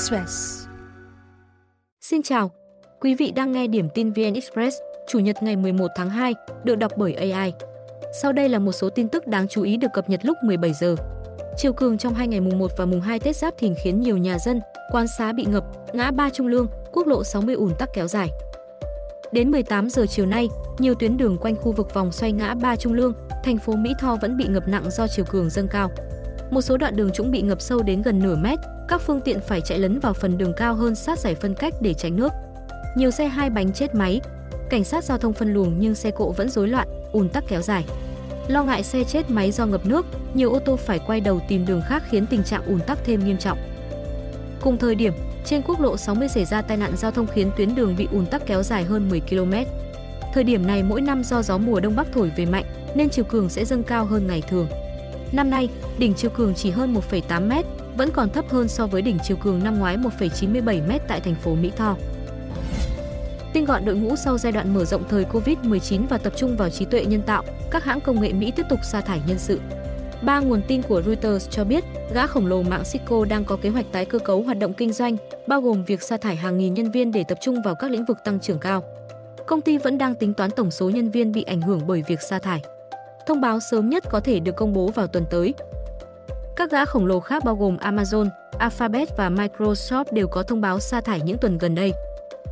Express. Xin chào, quý vị đang nghe điểm tin VN Express, Chủ nhật ngày 11 tháng 2, được đọc bởi AI. Sau đây là một số tin tức đáng chú ý được cập nhật lúc 17 giờ. Chiều cường trong hai ngày mùng 1 và mùng 2 Tết Giáp Thìn khiến nhiều nhà dân, quan xá bị ngập, ngã ba Trung Lương, quốc lộ 60 ùn tắc kéo dài. Đến 18 giờ chiều nay, nhiều tuyến đường quanh khu vực vòng xoay ngã ba Trung Lương, thành phố Mỹ Tho vẫn bị ngập nặng do chiều cường dâng cao. Một số đoạn đường trũng bị ngập sâu đến gần nửa mét, các phương tiện phải chạy lấn vào phần đường cao hơn sát giải phân cách để tránh nước. Nhiều xe hai bánh chết máy, cảnh sát giao thông phân luồng nhưng xe cộ vẫn rối loạn, ùn tắc kéo dài. Lo ngại xe chết máy do ngập nước, nhiều ô tô phải quay đầu tìm đường khác khiến tình trạng ùn tắc thêm nghiêm trọng. Cùng thời điểm, trên quốc lộ 60 xảy ra tai nạn giao thông khiến tuyến đường bị ùn tắc kéo dài hơn 10 km. Thời điểm này mỗi năm do gió mùa đông bắc thổi về mạnh nên chiều cường sẽ dâng cao hơn ngày thường. Năm nay, đỉnh chiều cường chỉ hơn 1,8 m, vẫn còn thấp hơn so với đỉnh chiều cường năm ngoái 1,97 m tại thành phố Mỹ Tho. Tinh gọn đội ngũ sau giai đoạn mở rộng thời Covid-19 và tập trung vào trí tuệ nhân tạo, các hãng công nghệ Mỹ tiếp tục sa thải nhân sự. Ba nguồn tin của Reuters cho biết, gã khổng lồ mạng Cisco đang có kế hoạch tái cơ cấu hoạt động kinh doanh, bao gồm việc sa thải hàng nghìn nhân viên để tập trung vào các lĩnh vực tăng trưởng cao. Công ty vẫn đang tính toán tổng số nhân viên bị ảnh hưởng bởi việc sa thải. Thông báo sớm nhất có thể được công bố vào tuần tới. Các gã khổng lồ khác bao gồm Amazon, Alphabet và Microsoft đều có thông báo sa thải những tuần gần đây.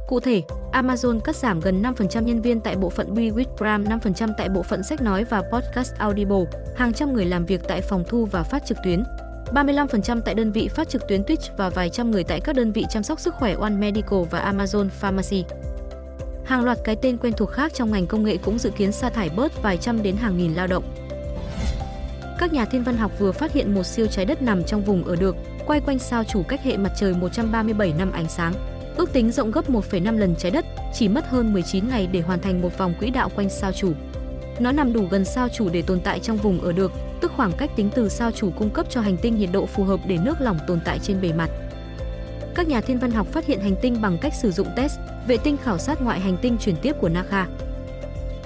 Cụ thể, Amazon cắt giảm gần 5% nhân viên tại bộ phận Be with Prime, 5% tại bộ phận sách nói và podcast Audible, hàng trăm người làm việc tại phòng thu và phát trực tuyến, 35% tại đơn vị phát trực tuyến Twitch và vài trăm người tại các đơn vị chăm sóc sức khỏe One Medical và Amazon Pharmacy. Hàng loạt cái tên quen thuộc khác trong ngành công nghệ cũng dự kiến sa thải bớt vài trăm đến hàng nghìn lao động. Các nhà thiên văn học vừa phát hiện một siêu trái đất nằm trong vùng ở được, quay quanh sao chủ cách hệ mặt trời 137 năm ánh sáng. Ước tính rộng gấp 1,5 lần trái đất, chỉ mất hơn 19 ngày để hoàn thành một vòng quỹ đạo quanh sao chủ. Nó nằm đủ gần sao chủ để tồn tại trong vùng ở được, tức khoảng cách tính từ sao chủ cung cấp cho hành tinh nhiệt độ phù hợp để nước lỏng tồn tại trên bề mặt. Các nhà thiên văn học phát hiện hành tinh bằng cách sử dụng TESS, vệ tinh khảo sát ngoại hành tinh chuyển tiếp của NASA.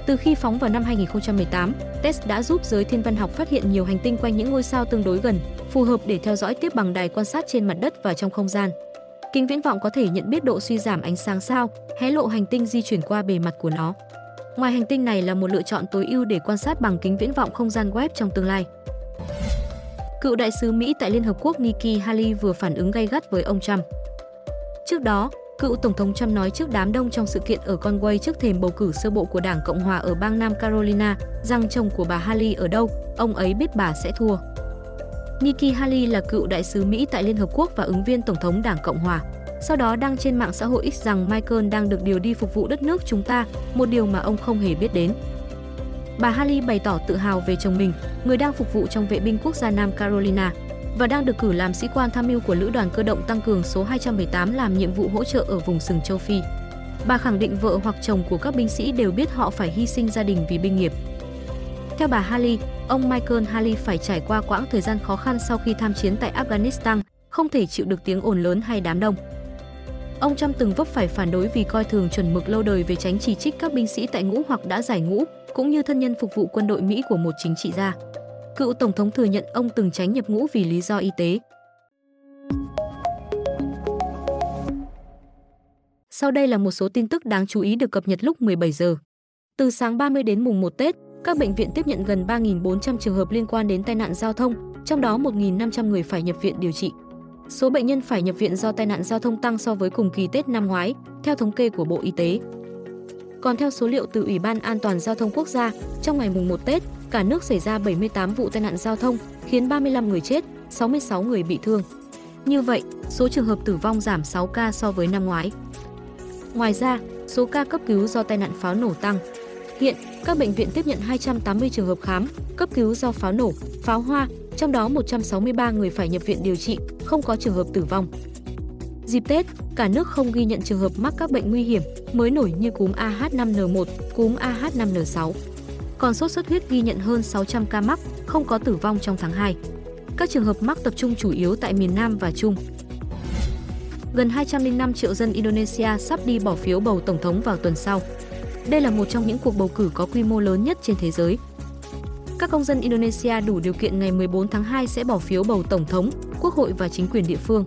Từ khi phóng vào năm 2018, TESS đã giúp giới thiên văn học phát hiện nhiều hành tinh quanh những ngôi sao tương đối gần, phù hợp để theo dõi tiếp bằng đài quan sát trên mặt đất và trong không gian. Kính viễn vọng có thể nhận biết độ suy giảm ánh sáng sao, hé lộ hành tinh di chuyển qua bề mặt của nó. Ngoài hành tinh này là một lựa chọn tối ưu để quan sát bằng kính viễn vọng không gian web trong tương lai. Cựu đại sứ Mỹ tại Liên Hợp Quốc Nikki Haley vừa phản ứng gay gắt với ông Trump. Trước đó, cựu Tổng thống Trump nói trước đám đông trong sự kiện ở Conway trước thềm bầu cử sơ bộ của Đảng Cộng hòa ở bang Nam Carolina rằng chồng của bà Haley ở đâu, ông ấy biết bà sẽ thua. Nikki Haley là cựu đại sứ Mỹ tại Liên Hợp Quốc và ứng viên Tổng thống Đảng Cộng hòa. Sau đó đăng trên mạng xã hội X rằng Michael đang được điều đi phục vụ đất nước chúng ta, một điều mà ông không hề biết đến. Bà Haley bày tỏ tự hào về chồng mình, người đang phục vụ trong vệ binh quốc gia Nam Carolina và đang được cử làm sĩ quan tham mưu của Lữ đoàn cơ động tăng cường số 218 làm nhiệm vụ hỗ trợ ở vùng sừng châu Phi. Bà khẳng định vợ hoặc chồng của các binh sĩ đều biết họ phải hy sinh gia đình vì binh nghiệp. Theo bà Haley, ông Michael Haley phải trải qua quãng thời gian khó khăn sau khi tham chiến tại Afghanistan, không thể chịu được tiếng ồn lớn hay đám đông. Ông Trump từng vấp phải phản đối vì coi thường chuẩn mực lâu đời về tránh chỉ trích các binh sĩ tại ngũ hoặc đã giải ngũ, cũng như thân nhân phục vụ quân đội Mỹ của một chính trị gia. Cựu tổng thống thừa nhận ông từng tránh nhập ngũ vì lý do y tế. Sau đây là một số tin tức đáng chú ý được cập nhật lúc 17 giờ. Từ sáng 30 đến mùng 1 Tết, các bệnh viện tiếp nhận gần 3.400 trường hợp liên quan đến tai nạn giao thông, trong đó 1.500 người phải nhập viện điều trị. Số bệnh nhân phải nhập viện do tai nạn giao thông tăng so với cùng kỳ Tết năm ngoái, theo thống kê của Bộ Y tế. Còn theo số liệu từ Ủy ban An toàn giao thông quốc gia, trong ngày mùng 1 Tết, cả nước xảy ra 78 vụ tai nạn giao thông, khiến 35 người chết, 66 người bị thương. Như vậy, số trường hợp tử vong giảm 6 ca so với năm ngoái. Ngoài ra, số ca cấp cứu do tai nạn pháo nổ tăng. Hiện, các bệnh viện tiếp nhận 280 trường hợp khám, cấp cứu do pháo nổ, pháo hoa, trong đó 163 người phải nhập viện điều trị, không có trường hợp tử vong. Dịp Tết, cả nước không ghi nhận trường hợp mắc các bệnh nguy hiểm mới nổi như cúm AH5N1, cúm AH5N6. Còn sốt xuất huyết ghi nhận hơn 600 ca mắc, không có tử vong trong tháng 2. Các trường hợp mắc tập trung chủ yếu tại miền Nam và Trung. Gần 205 triệu dân Indonesia sắp đi bỏ phiếu bầu tổng thống vào tuần sau. Đây là một trong những cuộc bầu cử có quy mô lớn nhất trên thế giới. Công dân Indonesia đủ điều kiện ngày 14 tháng 2 sẽ bỏ phiếu bầu tổng thống, quốc hội và chính quyền địa phương.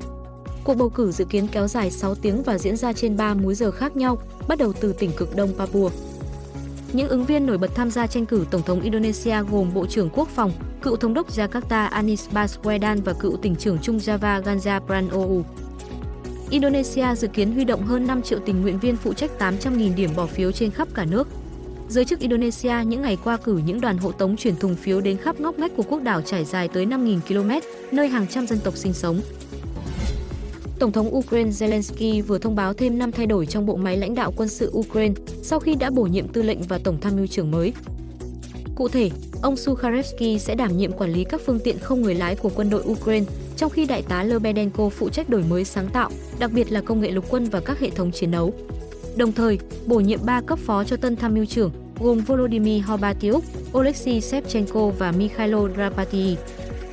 Cuộc bầu cử dự kiến kéo dài 6 tiếng và diễn ra trên 3 múi giờ khác nhau, bắt đầu từ tỉnh cực đông Papua. Những ứng viên nổi bật tham gia tranh cử Tổng thống Indonesia gồm Bộ trưởng Quốc phòng, cựu thống đốc Jakarta Anies Baswedan và cựu tỉnh trưởng Trung Java Ganja Pranowo. Indonesia dự kiến huy động hơn 5 triệu tình nguyện viên phụ trách 800.000 điểm bỏ phiếu trên khắp cả nước. Giới chức Indonesia những ngày qua cử những đoàn hộ tống chuyển thùng phiếu đến khắp ngóc ngách của quốc đảo trải dài tới 5.000 km, nơi hàng trăm dân tộc sinh sống. Tổng thống Ukraine Zelensky vừa thông báo thêm 5 thay đổi trong bộ máy lãnh đạo quân sự Ukraine sau khi đã bổ nhiệm tư lệnh và tổng tham mưu trưởng mới. Cụ thể, ông Sukharevsky sẽ đảm nhiệm quản lý các phương tiện không người lái của quân đội Ukraine, trong khi đại tá Lebedenko phụ trách đổi mới sáng tạo, đặc biệt là công nghệ lục quân và các hệ thống chiến đấu. Đồng thời, bổ nhiệm 3 cấp phó cho tân tham mưu trưởng, gồm Volodymyr Horbatiuk, Oleksiy Shevchenko và Mikhailo Drapati.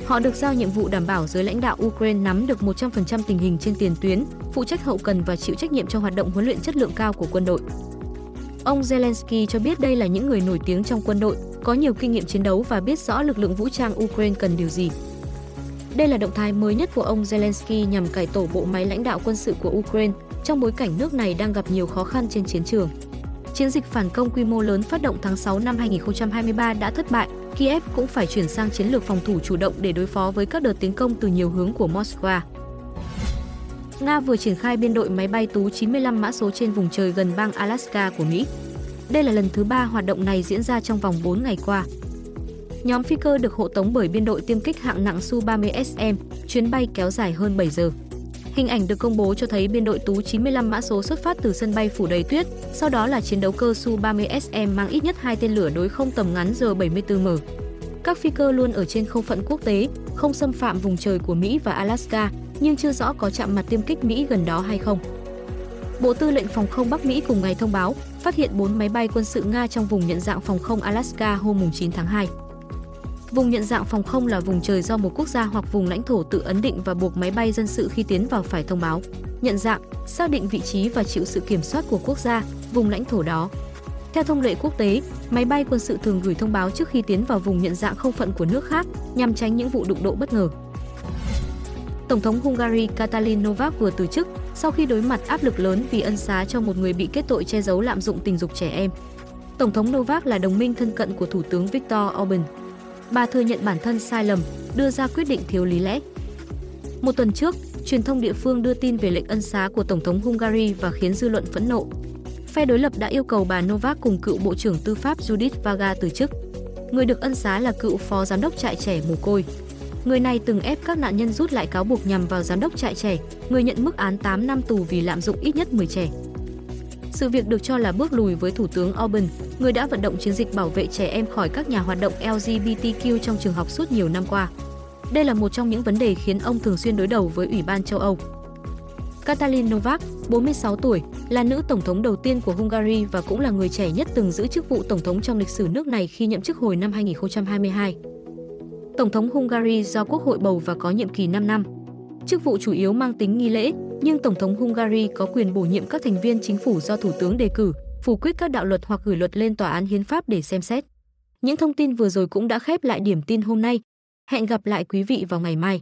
Họ được giao nhiệm vụ đảm bảo giới lãnh đạo Ukraine nắm được 100% tình hình trên tiền tuyến, phụ trách hậu cần và chịu trách nhiệm cho hoạt động huấn luyện chất lượng cao của quân đội. Ông Zelensky cho biết đây là những người nổi tiếng trong quân đội, có nhiều kinh nghiệm chiến đấu và biết rõ lực lượng vũ trang Ukraine cần điều gì. Đây là động thái mới nhất của ông Zelensky nhằm cải tổ bộ máy lãnh đạo quân sự của Ukraine trong bối cảnh nước này đang gặp nhiều khó khăn trên chiến trường. Chiến dịch phản công quy mô lớn phát động tháng 6 năm 2023 đã thất bại, Kiev cũng phải chuyển sang chiến lược phòng thủ chủ động để đối phó với các đợt tiến công từ nhiều hướng của Moscow. Nga vừa triển khai biên đội máy bay Tú-95 mã số trên vùng trời gần bang Alaska của Mỹ. Đây là lần thứ ba hoạt động này diễn ra trong vòng 4 ngày qua. Nhóm phi cơ được hộ tống bởi biên đội tiêm kích hạng nặng Su-30SM, chuyến bay kéo dài hơn 7 giờ. Hình ảnh được công bố cho thấy biên đội Tú 95 mã số xuất phát từ sân bay phủ đầy tuyết, sau đó là chiến đấu cơ Su-30SM mang ít nhất hai tên lửa đối không tầm ngắn R-74M. Các phi cơ luôn ở trên không phận quốc tế, không xâm phạm vùng trời của Mỹ và Alaska, nhưng chưa rõ có chạm mặt tiêm kích Mỹ gần đó hay không. Bộ Tư lệnh Phòng không Bắc Mỹ cùng ngày thông báo phát hiện 4 máy bay quân sự Nga trong vùng nhận dạng phòng không Alaska hôm 9 tháng 2. Vùng nhận dạng phòng không là vùng trời do một quốc gia hoặc vùng lãnh thổ tự ấn định và buộc máy bay dân sự khi tiến vào phải thông báo. Nhận dạng, xác định vị trí và chịu sự kiểm soát của quốc gia, vùng lãnh thổ đó. Theo thông lệ quốc tế, máy bay quân sự thường gửi thông báo trước khi tiến vào vùng nhận dạng không phận của nước khác nhằm tránh những vụ đụng độ bất ngờ. Tổng thống Hungary Katalin Novak vừa từ chức sau khi đối mặt áp lực lớn vì ân xá cho một người bị kết tội che giấu lạm dụng tình dục trẻ em. Tổng thống Novak là đồng minh thân cận của Thủ tướng Viktor Orbán. Bà thừa nhận bản thân sai lầm, đưa ra quyết định thiếu lý lẽ. Một tuần trước, truyền thông địa phương đưa tin về lệnh ân xá của Tổng thống Hungary và khiến dư luận phẫn nộ. Phe đối lập đã yêu cầu bà Novak cùng cựu Bộ trưởng Tư pháp Judith Vaga từ chức. Người được ân xá là cựu phó giám đốc trại trẻ mồ côi. Người này từng ép các nạn nhân rút lại cáo buộc nhằm vào giám đốc trại trẻ, người nhận mức án 8 năm tù vì lạm dụng ít nhất 10 trẻ. Sự việc được cho là bước lùi với Thủ tướng Orbán, người đã vận động chiến dịch bảo vệ trẻ em khỏi các nhà hoạt động LGBTQ trong trường học suốt nhiều năm qua. Đây là một trong những vấn đề khiến ông thường xuyên đối đầu với Ủy ban châu Âu. Katalin Novak, 46 tuổi, là nữ tổng thống đầu tiên của Hungary và cũng là người trẻ nhất từng giữ chức vụ tổng thống trong lịch sử nước này khi nhậm chức hồi năm 2022. Tổng thống Hungary do Quốc hội bầu và có nhiệm kỳ 5 năm. Chức vụ chủ yếu mang tính nghi lễ, nhưng Tổng thống Hungary có quyền bổ nhiệm các thành viên chính phủ do Thủ tướng đề cử, phủ quyết các đạo luật hoặc gửi luật lên tòa án hiến pháp để xem xét. Những thông tin vừa rồi cũng đã khép lại điểm tin hôm nay. Hẹn gặp lại quý vị vào ngày mai.